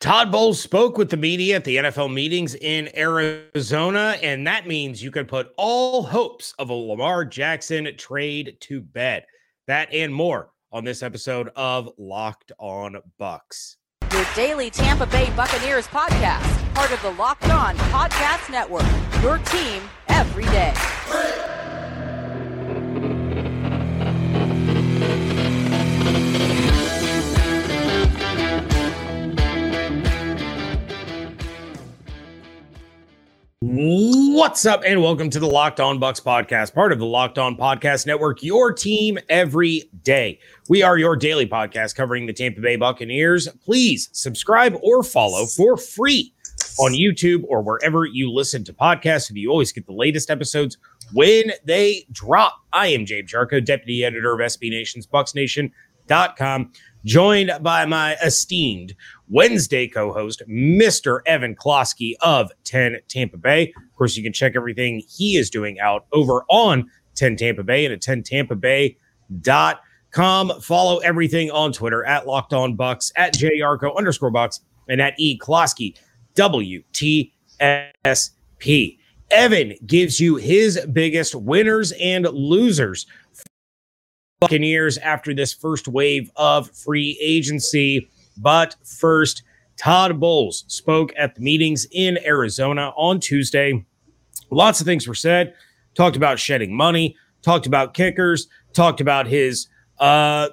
Todd Bowles spoke with the media at the NFL meetings in Arizona, and that means you can put all hopes of a Lamar Jackson trade to bed. That and more on this episode of Locked On Bucs. Your daily Tampa Bay Buccaneers podcast, part of the Locked On Podcast Network. Your team every day. What's up, and welcome to the Locked On Bucs podcast, part of the Locked On Podcast Network, your team every day. We are your daily podcast covering the Tampa Bay Buccaneers. Please subscribe or follow for free on YouTube or wherever you listen to podcasts. If you always get the latest episodes when they drop. I am James Yarcho, deputy editor of SB Nation's BucsNation.com, joined by my esteemed Wednesday co host, Mr. Evan Klosky of 10 Tampa Bay. Of course, you can check everything he is doing out over on 10 Tampa Bay and at 10tampabay.com. Follow everything on Twitter at Locked On Bucs, at JYarcho underscore Bucs, and at E Klosky, WTSP. Evan gives you his biggest winners and losers. Buccaneers after this first wave of free agency. But first, Todd Bowles spoke at the meetings in Arizona on Tuesday. Lots of things were said. Talked about shedding money, talked about kickers, talked about his uh,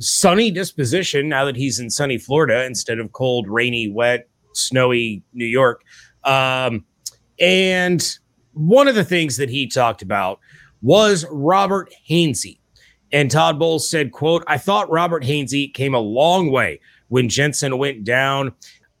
sunny disposition now that he's in sunny Florida instead of cold, rainy, wet, snowy New York. Um, and one of the things that he talked about was Robert Hainsey. And Todd Bowles said, quote, I thought Robert Hainsey came a long way when Jensen went down.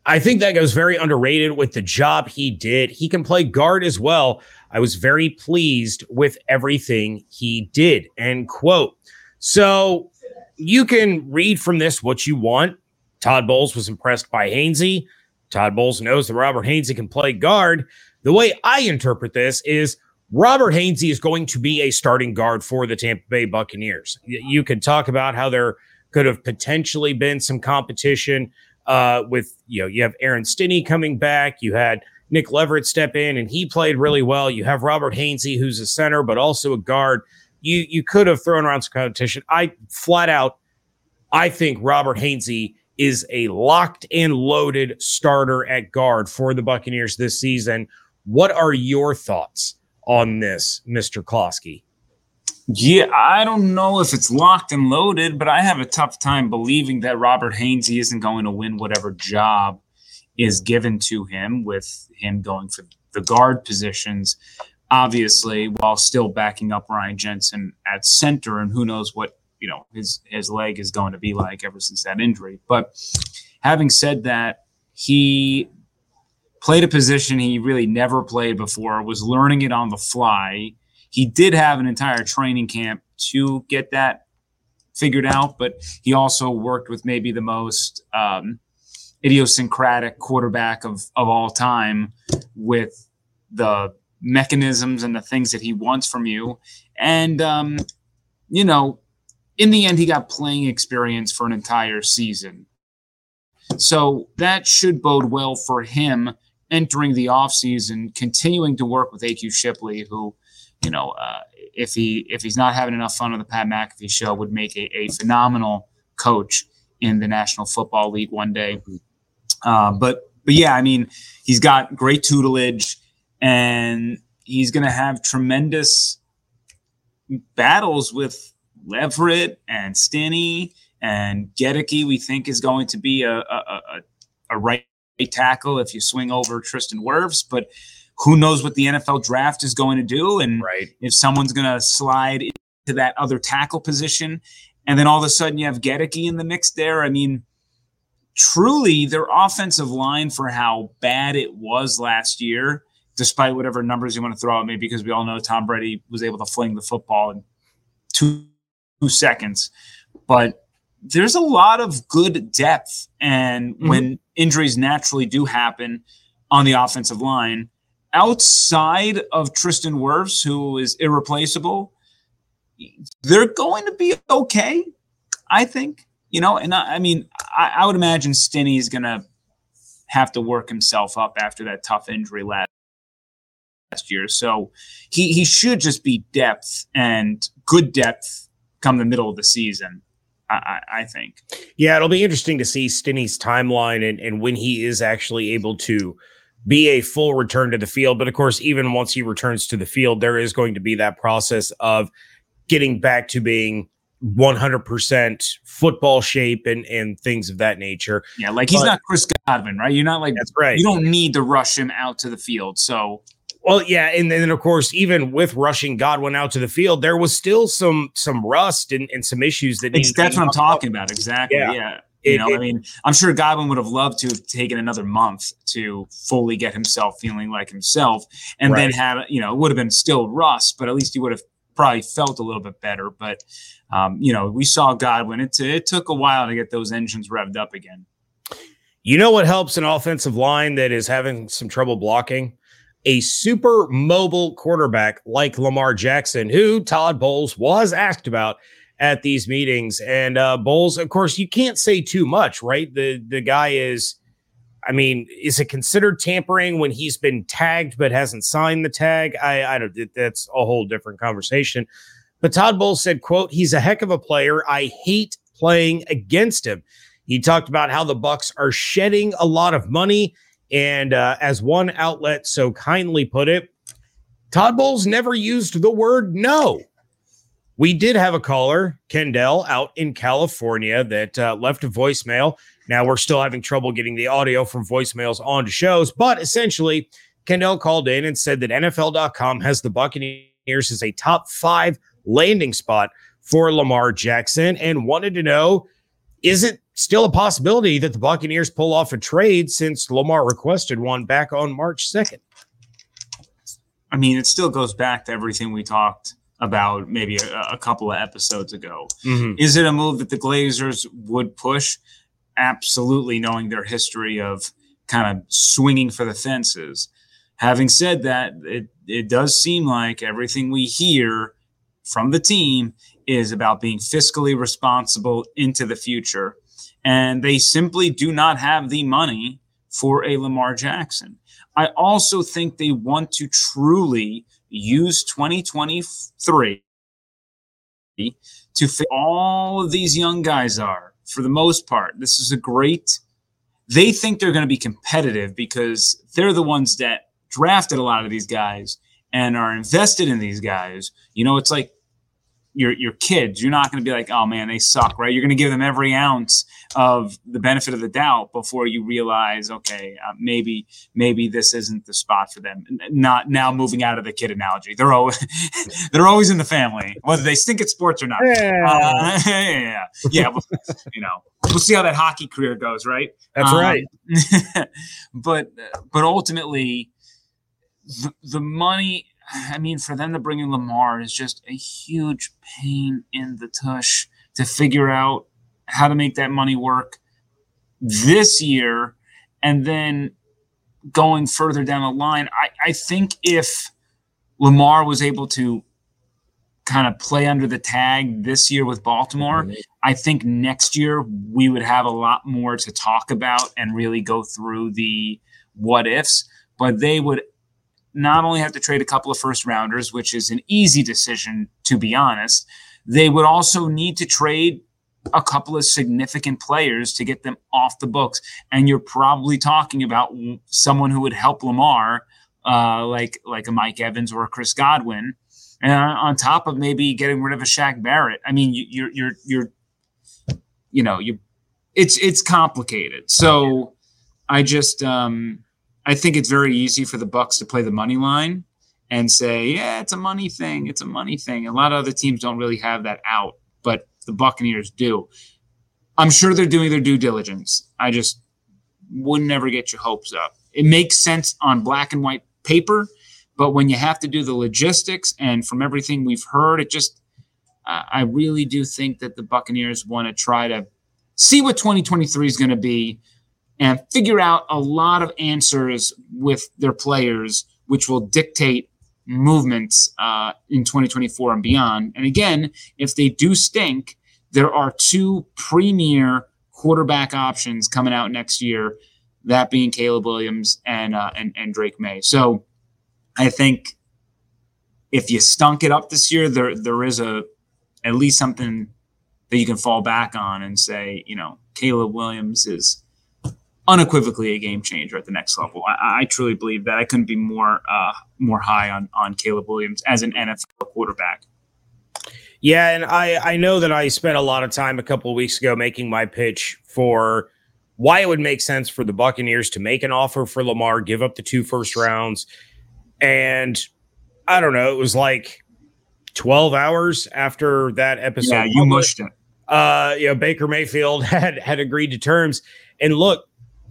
I think that goes very underrated with the job he did. He can play guard as well. I was very pleased with everything he did. End quote. So you can read from this what you want. Todd Bowles was impressed by Hainsey. Todd Bowles knows that Robert Hainsey can play guard. The way I interpret this is Robert Hainsey is going to be a starting guard for the Tampa Bay Buccaneers. You could talk about how there could have potentially been some competition uh, with, you know, you have Aaron Stinnie coming back. You had Nick Leverett step in and he played really well. You have Robert Hainsey, who's a center, but also a guard. You you could have thrown around some competition. I flat out, I think Robert Hainsey is a locked and loaded starter at guard for the Buccaneers this season. What are your thoughts on this, Mr. Klosky? Yeah, I don't know if it's locked and loaded, but I have a tough time believing that Robert Hainsey isn't going to win whatever job is given to him with him going for the guard positions, obviously, while still backing up Ryan Jensen at center. And who knows what, you know, his, his leg is going to be like ever since that injury. But having said that, he played a position he really never played before, was learning it on the fly he did have an entire training camp to get that figured out, but he also worked with maybe the most um, idiosyncratic quarterback of, of all time with the mechanisms and the things that he wants from you. And, um, you know, in the end, he got playing experience for an entire season. So that should bode well for him entering the offseason, continuing to work with AQ Shipley, who you know, uh, if he if he's not having enough fun on the Pat McAfee show, would make a, a phenomenal coach in the National Football League one day. Uh, but but yeah, I mean, he's got great tutelage, and he's going to have tremendous battles with Leverett and Stinnie and Goedeke. We think is going to be a a, a, a right tackle if you swing over Tristan Wirfs, but who knows what the NFL draft is going to do and right. if someone's going to slide into that other tackle position. And then all of a sudden you have Goedeke in the mix there. I mean, truly, their offensive line for how bad it was last year, despite whatever numbers you want to throw at me, because we all know Tom Brady was able to fling the football in two, two seconds. But there's a lot of good depth. And mm-hmm. when injuries naturally do happen on the offensive line, outside of Tristan Wirfs, who is irreplaceable, they're going to be okay, I think. You know, and I, I mean, I, I, would imagine Stinnie's going to have to work himself up after that tough injury last last year. So he he should just be depth and good depth come the middle of the season. I, I think. Yeah, it'll be interesting to see Stinnie's timeline and, and when he is actually able to be a full return to the field. But of course, even once he returns to the field, there is going to be that process of getting back to being 100% football shape and and things of that nature. Yeah, like he's but, not Chris Godwin, right? You're not like that's right. You don't need to rush him out to the field. So well, yeah, and then of course, even with rushing Godwin out to the field, there was still some some rust and, and some issues that. That's what I'm talking about. Exactly. Yeah. yeah. You know, it, I mean, I'm sure Godwin would have loved to have taken another month to fully get himself feeling like himself, and right. then have you know it would have been still rust, but at least he would have probably felt a little bit better. But um, you know, we saw Godwin. It it took a while to get those engines revved up again. You know what helps an offensive line that is having some trouble blocking? A super mobile quarterback like Lamar Jackson, who Todd Bowles was asked about at these meetings. And uh, Bowles, of course, you can't say too much, right? The the guy is, I mean, is it considered tampering when he's been tagged but hasn't signed the tag? I, I don't. That's a whole different conversation. But Todd Bowles said, "quote He's a heck of a player. I hate playing against him." He talked about how the Bucs are shedding a lot of money and uh, as one outlet so kindly put it, Todd Bowles never used the word no. We did have a caller, Kendall, out in California that uh, left a voicemail. Now we're still having trouble getting the audio from voicemails onto shows, but essentially, Kendall called in and said that NFL.com has the Buccaneers as a top five landing spot for Lamar Jackson and wanted to know is it still a possibility that the Buccaneers pull off a trade since Lamar requested one back on March 2nd? I mean, it still goes back to everything we talked about maybe a, a couple of episodes ago. Mm-hmm. Is it a move that the Glazers would push? Absolutely, knowing their history of kind of swinging for the fences. Having said that, it, it does seem like everything we hear from the team is about being fiscally responsible into the future. And they simply do not have the money for a Lamar Jackson. I also think they want to truly use 2023 to fit all of these young guys are for the most part. This is a great, they think they're going to be competitive because they're the ones that drafted a lot of these guys and are invested in these guys. You know, it's like your your kids. You're not going to be like, oh man, they suck, right? You're going to give them every ounce of the benefit of the doubt before you realize, okay, uh, maybe maybe this isn't the spot for them. Not now moving out of the kid analogy. They're always they're always in the family, whether they stink at sports or not. Yeah, uh, yeah, yeah. Well, you know, we'll see how that hockey career goes, right? That's um, right. but but ultimately, the, the money I mean, for them to bring in Lamar is just a huge pain in the tush to figure out how to make that money work this year. And then going further down the line, I, I think if Lamar was able to kind of play under the tag this year with Baltimore, mm-hmm. I think next year we would have a lot more to talk about and really go through the what ifs. But they would not only have to trade a couple of first rounders, which is an easy decision, to be honest, they would also need to trade a couple of significant players to get them off the books. And you're probably talking about someone who would help Lamar, uh, like like a Mike Evans or a Chris Godwin, and on top of maybe getting rid of a Shaq Barrett. I mean, you're you're you're you know you it's it's complicated. So I just um I think it's very easy for the Bucs to play the money line and say, yeah, it's a money thing. It's a money thing. A lot of other teams don't really have that out, but the Buccaneers do. I'm sure they're doing their due diligence. I just would never get your hopes up. It makes sense on black and white paper, but when you have to do the logistics and from everything we've heard, it just, uh, I really do think that the Buccaneers want to try to see what 2023 is going to be and figure out a lot of answers with their players, which will dictate movements uh, in 2024 and beyond. And again, if they do stink, there are two premier quarterback options coming out next year that being Caleb Williams and uh, and and Drake Maye. So I think if you stunk it up this year, there there is a at least something that you can fall back on and say, you know, Caleb Williams is unequivocally a game changer at the next level. I, I truly believe that. I couldn't be more uh, more high on on Caleb Williams as an NFL quarterback. Yeah, and I I know that I spent a lot of time a couple of weeks ago making my pitch for why it would make sense for the Buccaneers to make an offer for Lamar, give up the two first rounds, and I don't know, it was like 12 hours after that episode. Yeah, you mushed it. Uh, you know, Baker Mayfield had had agreed to terms. And look,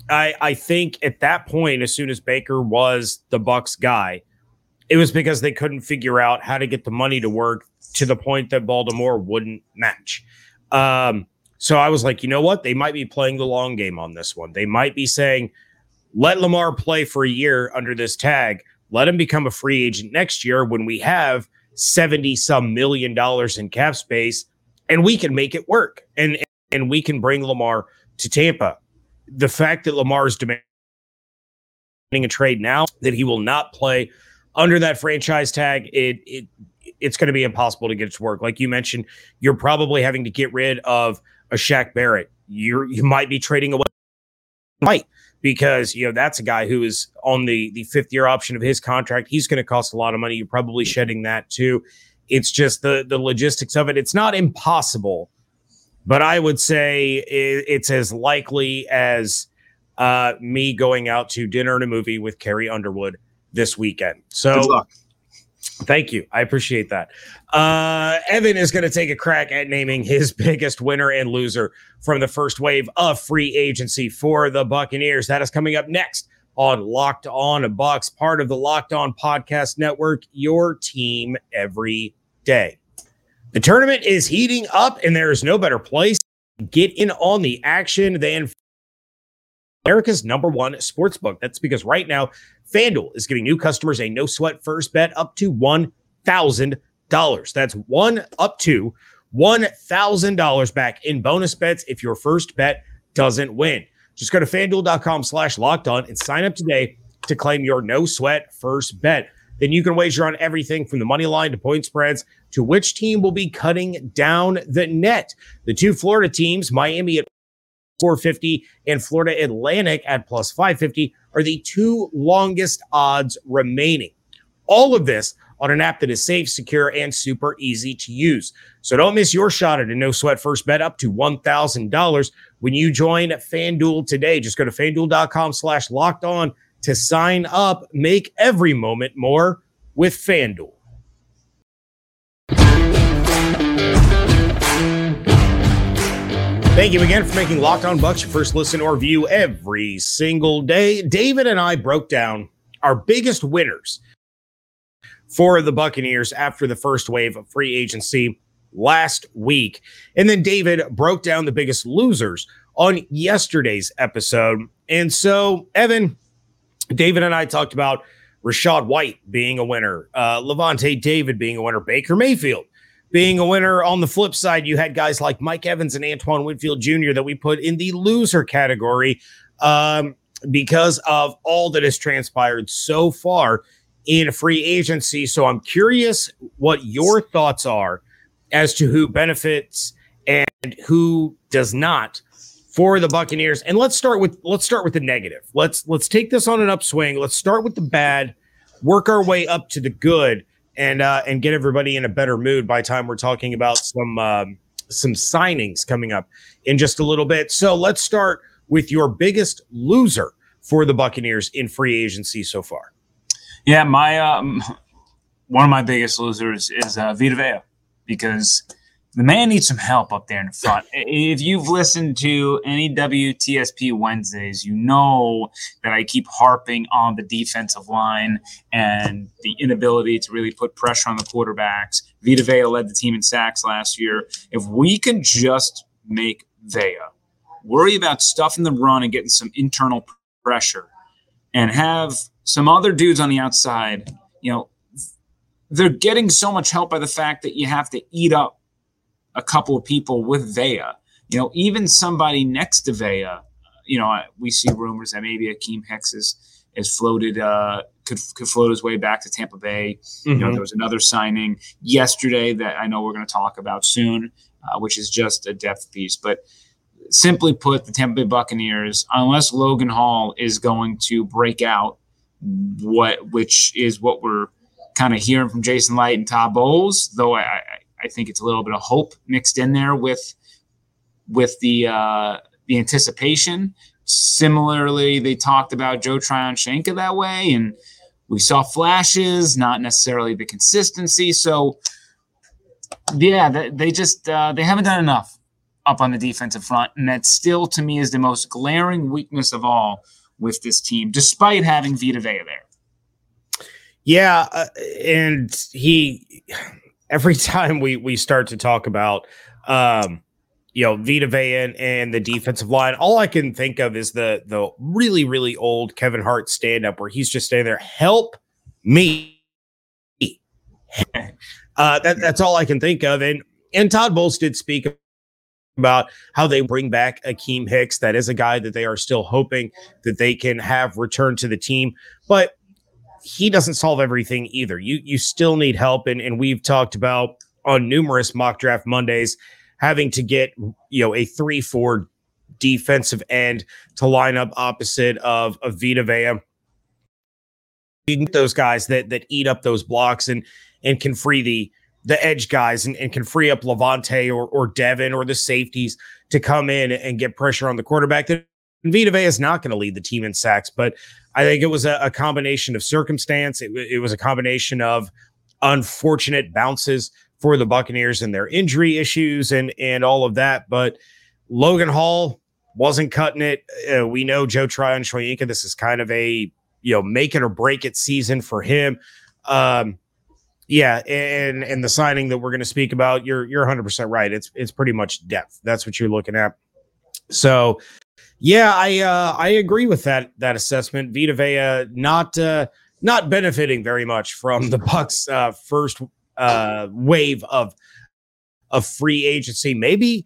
I I think at that point, as soon as Baker was the Bucs guy, it was because they couldn't figure out how to get the money to work to the point that Baltimore wouldn't match. Um, so I was like, you know what? They might be playing the long game on this one. They might be saying, let Lamar play for a year under this tag. Let him become a free agent next year when we have 70 some million dollars in cap space and we can make it work. And and we can bring Lamar to Tampa. The fact that Lamar is demanding a trade now, that he will not play under that franchise tag, it it it's going to be impossible to get it to work. Like you mentioned, you're probably having to get rid of a Shaq Barrett. You you might be trading away might because you know that's a guy who is on the the fifth year option of his contract. He's going to cost a lot of money. You're probably shedding that too. It's just the the logistics of it. It's not impossible, but I would say it, it's as likely as uh, me going out to dinner and a movie with Carrie Underwood this weekend. So Thank you. I appreciate that. Uh, Evan is going to take a crack at naming his biggest winner and loser from the first wave of free agency for the Buccaneers. That is coming up next on Locked On Bucs, part of the Locked On Podcast Network, your team every day. The tournament is heating up, and there is no better place to get in on the action than America's number one sportsbook. That's because right now, FanDuel is giving new customers a no sweat first bet up to $1,000. That's one up to $1,000 back in bonus bets if your first bet doesn't win. Just go to fanduel.com slash locked on and sign up today to claim your no sweat first bet. Then you can wager on everything from the money line to point spreads to which team will be cutting down the net. The two Florida teams, Miami at 450 and Florida Atlantic at plus 550 are the two longest odds remaining. All of this on an app that is safe, secure, and super easy to use. So don't miss your shot at a no sweat first bet up to $1,000 when you join FanDuel today. Just go to fanduel.com slash locked on to sign up. Make every moment more with FanDuel. Thank you again for making Locked On Bucs your first listen or view every single day. David and I broke down our biggest winners for the Buccaneers after the first wave of free agency last week. And then David broke down the biggest losers on yesterday's episode. And so, Evan, David and I talked about Rachaad White being a winner, uh, Lavonte David being a winner, Baker Mayfield being a winner. On the flip side, you had guys like Mike Evans and Antoine Winfield Jr. that we put in the loser category um, because of all that has transpired so far in free agency. So I'm curious what your thoughts are as to who benefits and who does not for the Buccaneers. And let's start with let's start with the negative. Let's let's take this on an upswing. Let's start with the bad, work our way up to the good and uh, and get everybody in a better mood by time we're talking about some um, some signings coming up in just a little bit. So let's start with your biggest loser for the Buccaneers in free agency so far. Yeah, my um, one of my biggest losers is uh, Vita Vea because the man needs some help up there in the front. If you've listened to any WTSP Wednesdays, you know that I keep harping on the defensive line and the inability to really put pressure on the quarterbacks. Vita Vea led the team in sacks last year. If we can just make Vea worry about stuffing the run and getting some internal pressure and have some other dudes on the outside, you know, they're getting so much help by the fact that you have to eat up a couple of people with Vea. You know, even somebody next to Vea, you know, we see rumors that maybe Akiem Hicks is is floated uh, could could float his way back to Tampa Bay. Mm-hmm. You know, mm-hmm. there was another signing yesterday that I know we're going to talk about soon, uh, which is just a depth piece. But simply put, the Tampa Bay Buccaneers, unless Logan Hall is going to break out, what which is what we're kind of hearing from Jason Licht and Todd Bowles, though I, I think it's a little bit of hope mixed in there with with the uh, the anticipation. Similarly, they talked about Joe Tryon-Shoyinka that way, and we saw flashes, not necessarily the consistency. So, yeah, they, they just uh, they haven't done enough up on the defensive front, and that still to me is the most glaring weakness of all with this team, despite having Vita Vea there. Yeah, uh, and he every time we we start to talk about um you know Vita Vea and the defensive line, all I can think of is the the really really old Kevin Hart stand up where he's just standing there, help me. Uh, that, that's all I can think of, and and Todd Bowles did speak about how they bring back Akiem Hicks. That is a guy that they are still hoping that they can have return to the team, but he doesn't solve everything either. You you still need help, and and we've talked about on numerous mock draft Mondays having to get you know a three four defensive end to line up opposite of of Vita Vea. Those guys that that eat up those blocks and and can free the the edge guys and, and can free up Lavonte or or Devin or the safeties to come in and get pressure on the quarterback. That Vita Vea is not going to lead the team in sacks, but I think it was a, a combination of circumstance. It, it, was a combination of unfortunate bounces for the Buccaneers and their injury issues and and all of that. But Logan Hall wasn't cutting it. Uh, we know Joe Tryon-Shoyinka. This is kind of a you know make it or break it season for him. Um, yeah, and and the signing that we're going to speak about, you're you're 100 percent right. It's it's pretty much depth. That's what you're looking at. So yeah, I uh, I agree with that that assessment. Vita Vea not uh, not benefiting very much from the Bucs' uh, first uh, wave of of free agency. Maybe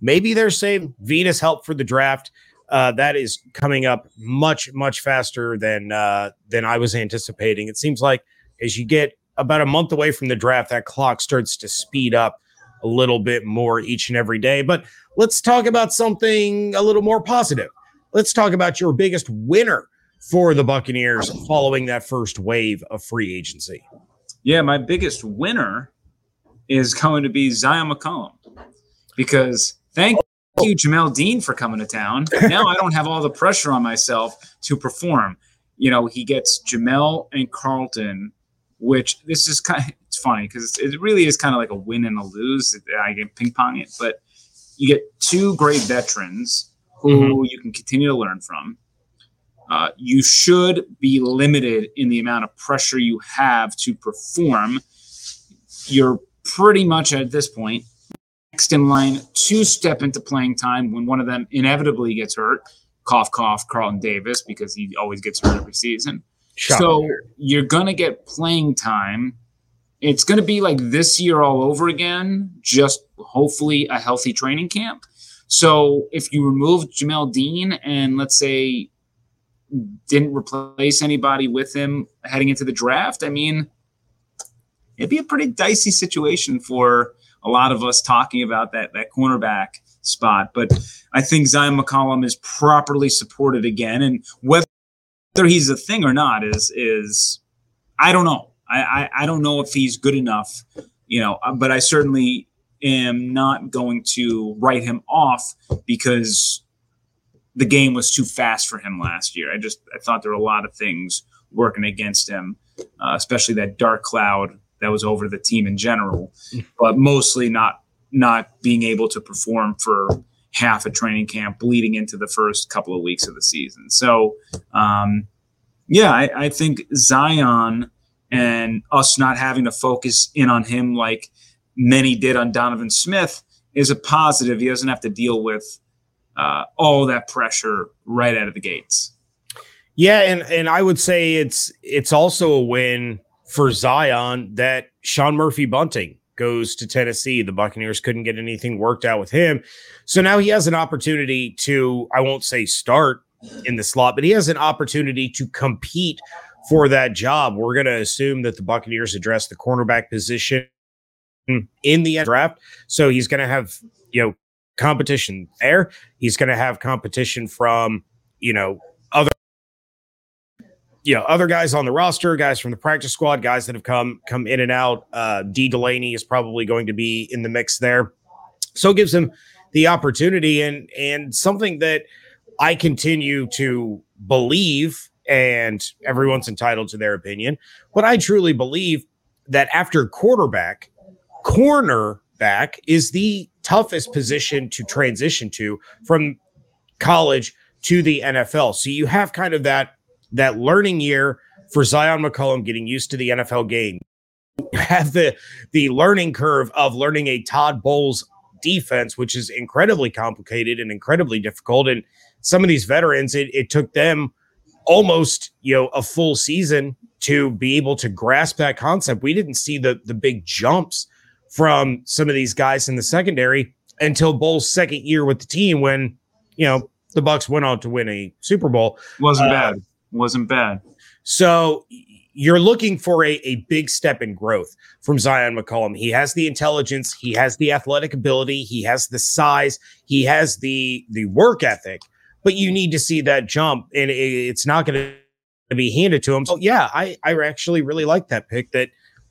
maybe they're saying Venus help for the draft. Uh, that is coming up much much faster than uh, than I was anticipating. It seems like as you get about a month away from the draft, that clock starts to speed up a little bit more each and every day. But let's talk about something a little more positive. Let's talk about your biggest winner for the Buccaneers following that first wave of free agency. Yeah, my biggest winner is going to be Zyon McCollum because thank you, Jamel Dean, for coming to town. Now I don't have all the pressure on myself to perform. You know, he gets Jamel and Carlton, which this is kind of, it's funny because it really is kind of like a win and a lose. I get ping pong it, but you get two great veterans who mm-hmm. you can continue to learn from. Uh, you should be limited in the amount of pressure you have to perform. You're pretty much at this point next in line to step into playing time when one of them inevitably gets hurt. Cough, cough, Carlton Davis, because he always gets hurt every season. Shot so you're going to get playing time. It's going to be like this year all over again, just hopefully a healthy training camp. So if you remove Jamel Dean and let's say didn't replace anybody with him heading into the draft, I mean, it'd be a pretty dicey situation for a lot of us talking about that that cornerback spot. But I think Zyon McCollum is properly supported again, and whether whether he's a thing or not is is I don't know. I, I, I don't know if he's good enough, you know. Uh, but I certainly am not going to write him off because the game was too fast for him last year. I just I thought there were a lot of things working against him, uh, especially that dark cloud that was over the team in general, but mostly not not being able to perform for half a training camp bleeding into the first couple of weeks of the season. So, um, yeah, I, I, think Zyon and us not having to focus in on him like many did on Donovan Smith is a positive. He doesn't have to deal with uh, all that pressure right out of the gates. Yeah, and and I would say it's it's also a win for Zyon that Sean Murphy Bunting goes to Tennessee. The Buccaneers couldn't get anything worked out with him. So now he has an opportunity to, I won't say start in the slot, but he has an opportunity to compete for that job. We're going to assume that the Buccaneers address the cornerback position in the draft. So he's going to have, you know, competition there. He's going to have competition from, you know, other you know, other guys on the roster, guys from the practice squad, guys that have come come in and out. Uh, D Delaney is probably going to be in the mix there, so it gives him the opportunity and and something that I continue to believe, and everyone's entitled to their opinion, but I truly believe that after quarterback, cornerback is the toughest position to transition to from college to the NFL. So you have kind of that that learning year for Zyon McCollum getting used to the NFL game. Have the the learning curve of learning a Todd Bowles defense, which is incredibly complicated and incredibly difficult. And some of these veterans, it, it took them almost you know a full season to be able to grasp that concept. We didn't see the the big jumps from some of these guys in the secondary until Bowles' second year with the team when you know the Bucs went on to win a Super Bowl. Wasn't uh, bad wasn't bad. So you're looking for a, a big step in growth from Zyon McCollum. He has the intelligence, he has the athletic ability, he has the size, he has the the work ethic, but you need to see that jump, and it, it's not going to be handed to him. So yeah, I I actually really like that pick. That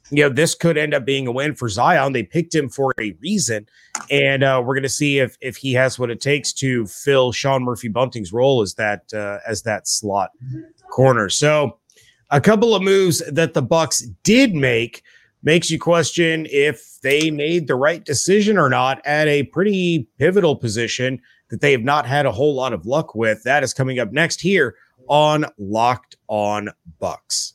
you know, this could end up being a win for Zyon. They picked him for a reason, and uh, we're going to see if if he has what it takes to fill Sean Murphy Bunting's role as that uh, as that slot corner. So, a couple of moves that the Bucs did make makes you question if they made the right decision or not at a pretty pivotal position that they have not had a whole lot of luck with. That is coming up next here on Locked On Bucs.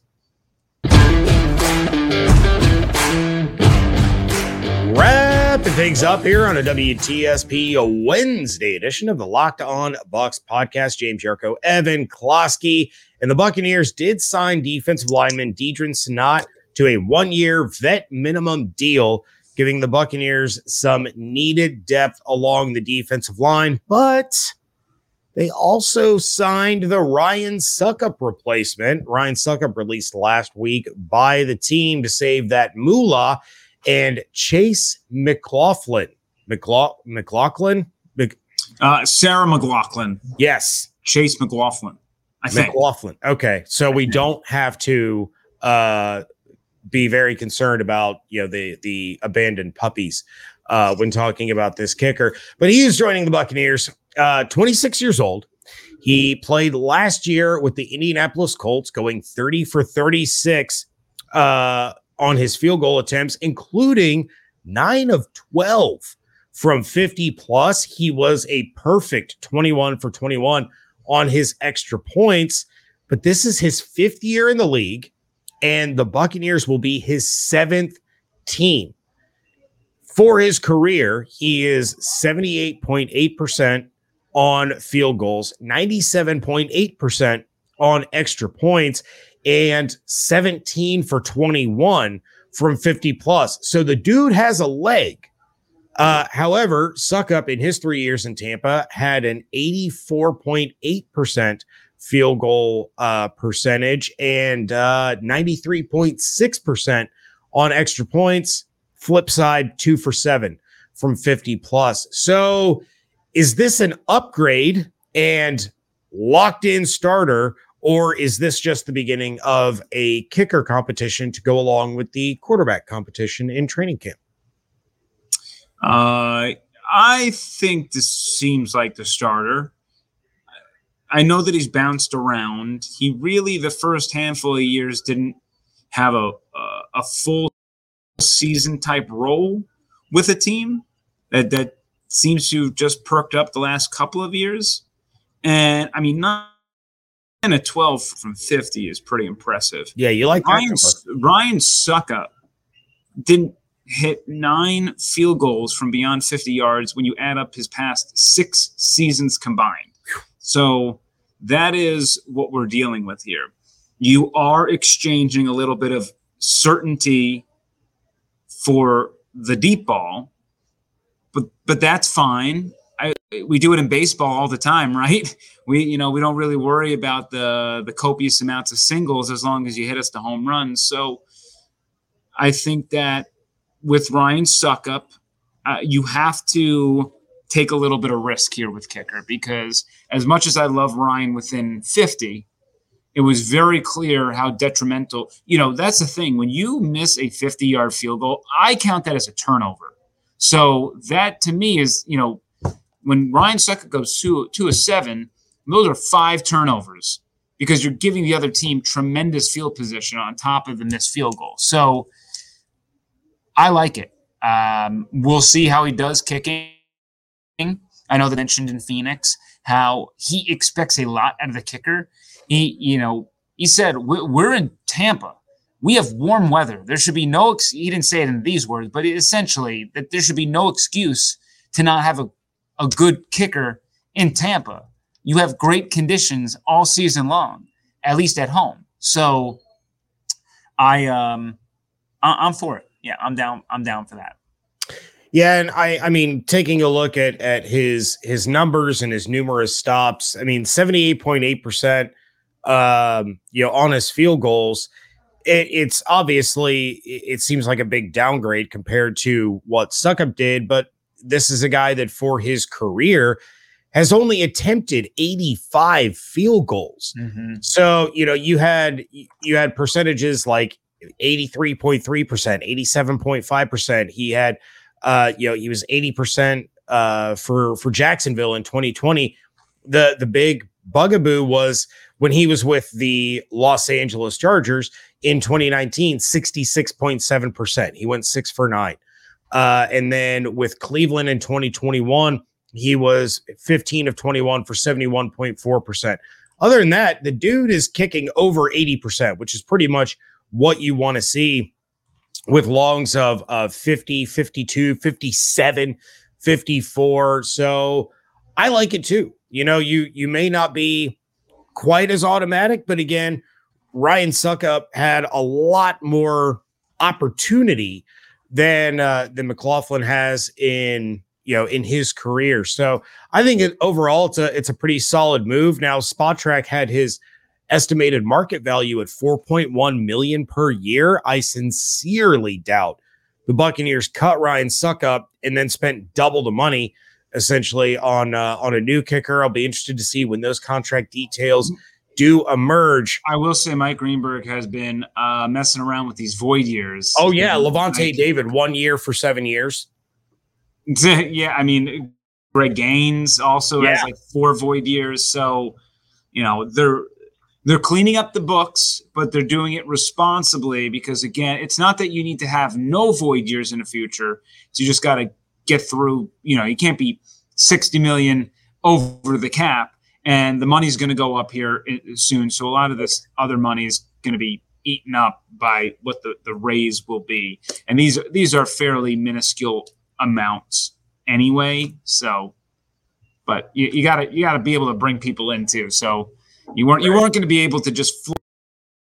Wrapping things up here on a WTSP Wednesday edition of the Locked On Bucs podcast. James Yarcho, Evan Klosky, and the Buccaneers did sign defensive lineman Deadrin Senat to a one-year vet minimum deal, giving the Buccaneers some needed depth along the defensive line. But they also signed the Ryan Succop replacement. Ryan Succop released last week by the team to save that moolah and Chase McLaughlin. McLaughlin? McLaughlin? Mc- uh, Sarah McLachlan. Yes. Chase McLaughlin. I think. McLaughlin. Okay. So we don't have to uh, be very concerned about, you know, the the abandoned puppies uh, when talking about this kicker. But he is joining the Buccaneers, uh, 26 years old. He played last year with the Indianapolis Colts, going 30 for 36 uh, on his field goal attempts, including nine of 12 from 50 plus. He was a perfect 21 for 21 on his extra points. But this is his fifth year in the league, and the Buccaneers will be his seventh team. For his career, he is 78.8% on field goals, 97.8% on extra points and 17 for 21 from 50 plus. So the dude has a leg. Uh, however, Succop in his three years in Tampa had an 84.8% field goal uh, percentage and uh, 93.6% on extra points. Flip side, two for seven from 50 plus. So is this an upgrade and locked in starter, or is this just the beginning of a kicker competition to go along with the quarterback competition in training camp? Uh, I think this seems like the starter. I know that he's bounced around. He really, the first handful of years, didn't have a a, a full season type role with a team that that seems to have just perked up the last couple of years. And I mean, not and a 12 from 50 is pretty impressive. Yeah, you like Ryan, Ryan Succop didn't hit nine field goals from beyond 50 yards when you add up his past six seasons combined. So that is what we're dealing with here. You are exchanging a little bit of certainty for the deep ball, but but that's fine. I, we do it in baseball all the time, right? We you know we don't really worry about the the copious amounts of singles as long as you hit us the home runs. So I think that with Ryan Succop, uh, you have to take a little bit of risk here with kicker because as much as I love Ryan within 50, it was very clear how detrimental. You know, that's the thing. When you miss a 50 yard field goal, I count that as a turnover. So that to me is, you know, when Ryan Succop goes to, to a seven, those are five turnovers because you're giving the other team tremendous field position on top of the missed field goal. So I like it. Um, we'll see how he does kicking. I know they mentioned in Phoenix how he expects a lot out of the kicker. He, you know, he said we're in Tampa. We have warm weather. There should be no. He didn't say it in these words, but essentially that there should be no excuse to not have a, a good kicker in Tampa. You have great conditions all season long, at least at home. So, I um, I, I'm for it. Yeah, I'm down. I'm down for that. Yeah, and I I mean taking a look at at his his numbers and his numerous stops, I mean 78.8% um you know on his field goals. It, it's obviously it seems like a big downgrade compared to what Succop did, but this is a guy that for his career has only attempted 85 field goals. Mm-hmm. So, you know, you had you had percentages like 83.3%, 87.5%. He had uh, you know, he was 80% uh, for for Jacksonville in 2020. The the big bugaboo was when he was with the Los Angeles Chargers in 2019, 66.7%. He went six for nine. Uh, and then with Cleveland in 2021, he was 15 of 21 for 71.4%. Other than that, the dude is kicking over 80%, which is pretty much what you want to see with longs of, of 50, 52, 57, 54. So I like it too. You know, you you may not be quite as automatic, but again, Ryan Succop had a lot more opportunity than uh, than McLaughlin has in you know in his career. So I think it, overall it's a it's a pretty solid move. Now Spotrac had his estimated market value at 4.1 million per year. I sincerely doubt the Buccaneers cut Ryan Succop and then spent double the money essentially on uh, on a new kicker. I'll be interested to see when those contract details do emerge. I will say Mike Greenberg has been uh, messing around with these void years. Oh yeah, Lavonte David, one year for seven years. yeah, I mean Greg Gaines also yeah. has like four void years. So you know they're they're cleaning up the books, but they're doing it responsibly because again, it's not that you need to have no void years in the future. So you just got to get through, you know, you can't be 60 million over the cap and the money's going to go up here eh, soon. So a lot of this other money is going to be eaten up by what the, the raise will be. And these, these are fairly minuscule amounts anyway. So, but you, you gotta, you gotta be able to bring people in too. So, you weren't you weren't going to be able to just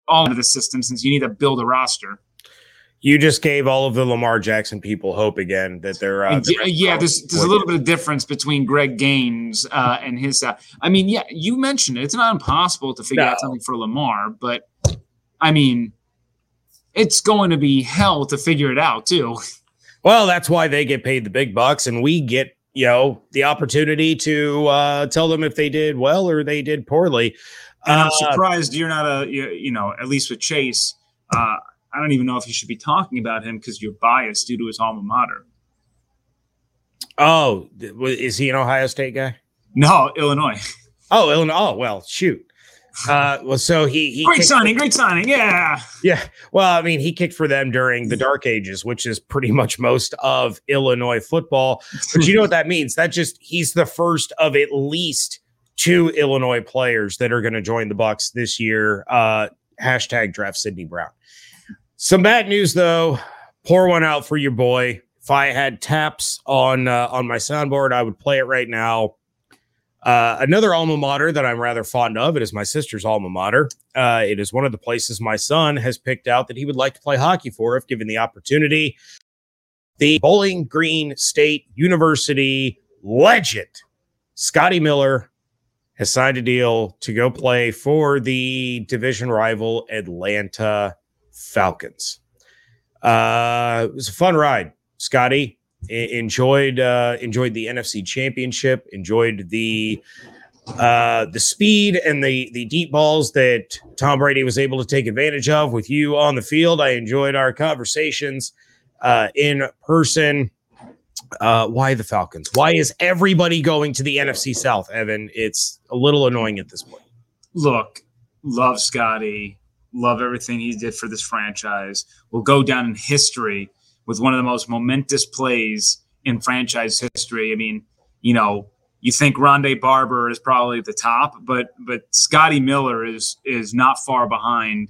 all of the system since you need to build a roster. You just gave all of the Lamar Jackson people hope again that they're. Uh, yeah, yeah, there's there's a little bit of difference between Greg Gaines uh, and his. Uh, I mean, yeah, you mentioned it. It's not impossible to figure no. out something for Lamar, but I mean, it's going to be hell to figure it out too. Well, that's why they get paid the big bucks, and we get you know the opportunity to uh, tell them if they did well or they did poorly. And I'm uh, surprised you're not a you, you know at least with Chase. Uh, I don't even know if you should be talking about him because you're biased due to his alma mater. Oh, is he an Ohio State guy? No, Illinois. Oh, Illinois. Oh, well, shoot. Uh, well, so he, he great signing, for, great signing, yeah, yeah. Well, I mean, he kicked for them during the Dark Ages, which is pretty much most of Illinois football. But you know what that means? That just he's the first of at least two Illinois players that are going to join the Bucs this year. Uh, hashtag draft Sydney Brown. Some bad news though. Pour one out for your boy. If I had taps on uh, on my soundboard, I would play it right now. Uh, another alma mater that I'm rather fond of, it is my sister's alma mater. Uh, it is one of the places my son has picked out that he would like to play hockey for if given the opportunity. the Bowling Green State University legend, Scotty Miller, has signed a deal to go play for the division rival Atlanta Falcons. Uh, it was a fun ride, Scotty. Enjoyed uh, enjoyed the NFC Championship. Enjoyed the uh, the speed and the the deep balls that Tom Brady was able to take advantage of with you on the field. I enjoyed our conversations uh, in person. Uh, why the Falcons? Why is everybody going to the NFC South, Evan? It's a little annoying at this point. Look, love Scotty, love everything he did for this franchise. Will go down in history with one of the most momentous plays in franchise history. I mean, you know, you think Rondé Barber is probably at the top, but but Scotty Miller is is not far behind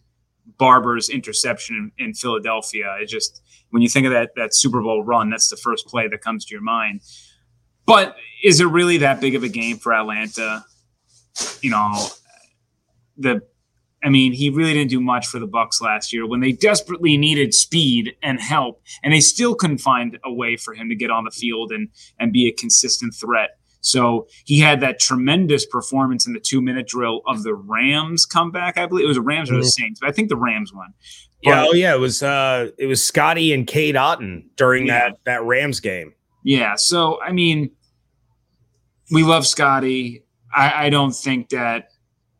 Barber's interception in, in Philadelphia. It just when you think of that that Super Bowl run, that's the first play that comes to your mind. But is it really that big of a game for Atlanta? You know, the I mean, he really didn't do much for the Bucs last year when they desperately needed speed and help, and they still couldn't find a way for him to get on the field and and be a consistent threat. So he had that tremendous performance in the two minute drill of the Rams comeback. I believe it was the Rams or the mm-hmm. Saints, but I think the Rams won. Yeah, oh yeah, it was uh it was Scotty and Cade Otton during yeah. that that Rams game. Yeah, so I mean, we love Scotty. I, I don't think that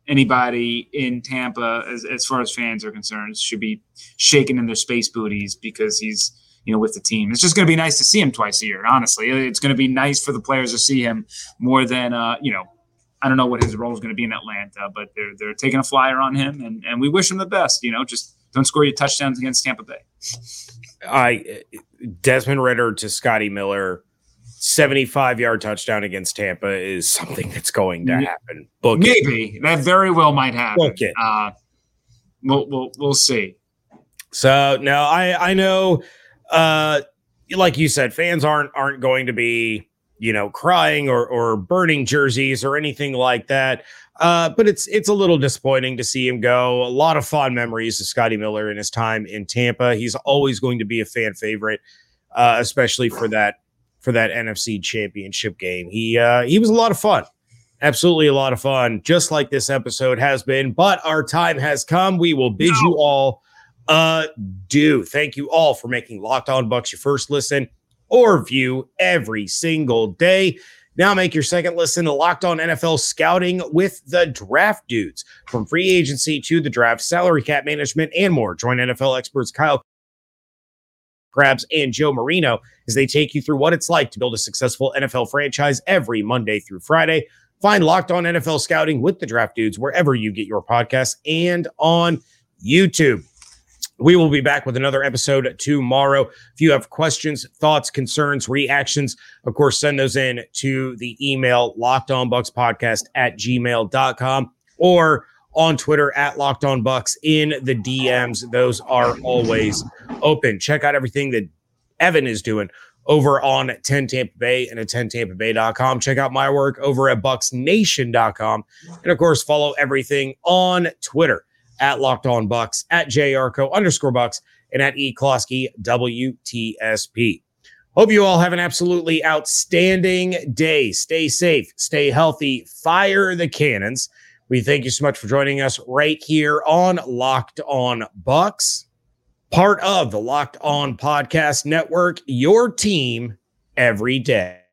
anybody in Tampa, as, as far as fans are concerned, should be shaking in their space booties because he's you know, with the team. It's just going to be nice to see him twice a year. Honestly, it's going to be nice for the players to see him more than uh, you know. I don't know what his role is going to be in Atlanta, but they're they're taking a flyer on him, and and we wish him the best. You know, just don't score your touchdowns against Tampa Bay. I Desmond Ridder to Scotty Miller. 75 yard touchdown against Tampa is something that's going to happen. Book Maybe it. that very well might happen. Book it. Uh, we'll, we'll, we'll see. So now I, I know uh, like you said, fans aren't aren't going to be you know crying or or burning jerseys or anything like that. Uh, but it's it's a little disappointing to see him go. A lot of fond memories of Scotty Miller in his time in Tampa. He's always going to be a fan favorite, uh, especially for that for that NFC Championship game. He uh, he was a lot of fun, absolutely a lot of fun, just like this episode has been. But our time has come. We will bid you all do. Thank you all for making Locked On Bucs your first listen or view every single day. Now make your second listen to Locked On NFL Scouting with the Draft Dudes. From free agency to the draft, salary cap management, and more. Join NFL experts Kyle Crabbs and Joe Marino as they take you through what it's like to build a successful NFL franchise every Monday through Friday. Find Locked On NFL Scouting with the Draft Dudes wherever you get your podcasts and on YouTube. We will be back with another episode tomorrow. If you have questions, thoughts, concerns, reactions, of course, send those in to the email lockedonbucs at gmail.com or on Twitter at Locked On Bucs in the DMs. Those are always open. Check out everything that Evan is doing over on 10 Tampa Bay and at 10tampabay.com. Check out my work over at bucsnation.com. And of course, follow everything on Twitter at Locked On Bucs, at JYarcho underscore Bucs, and at E Klosky WTSP. Hope you all have an absolutely outstanding day. Stay safe, stay healthy, fire the cannons. We thank you so much for joining us right here on Locked On Bucs, part of the Locked On Podcast Network, your team every day.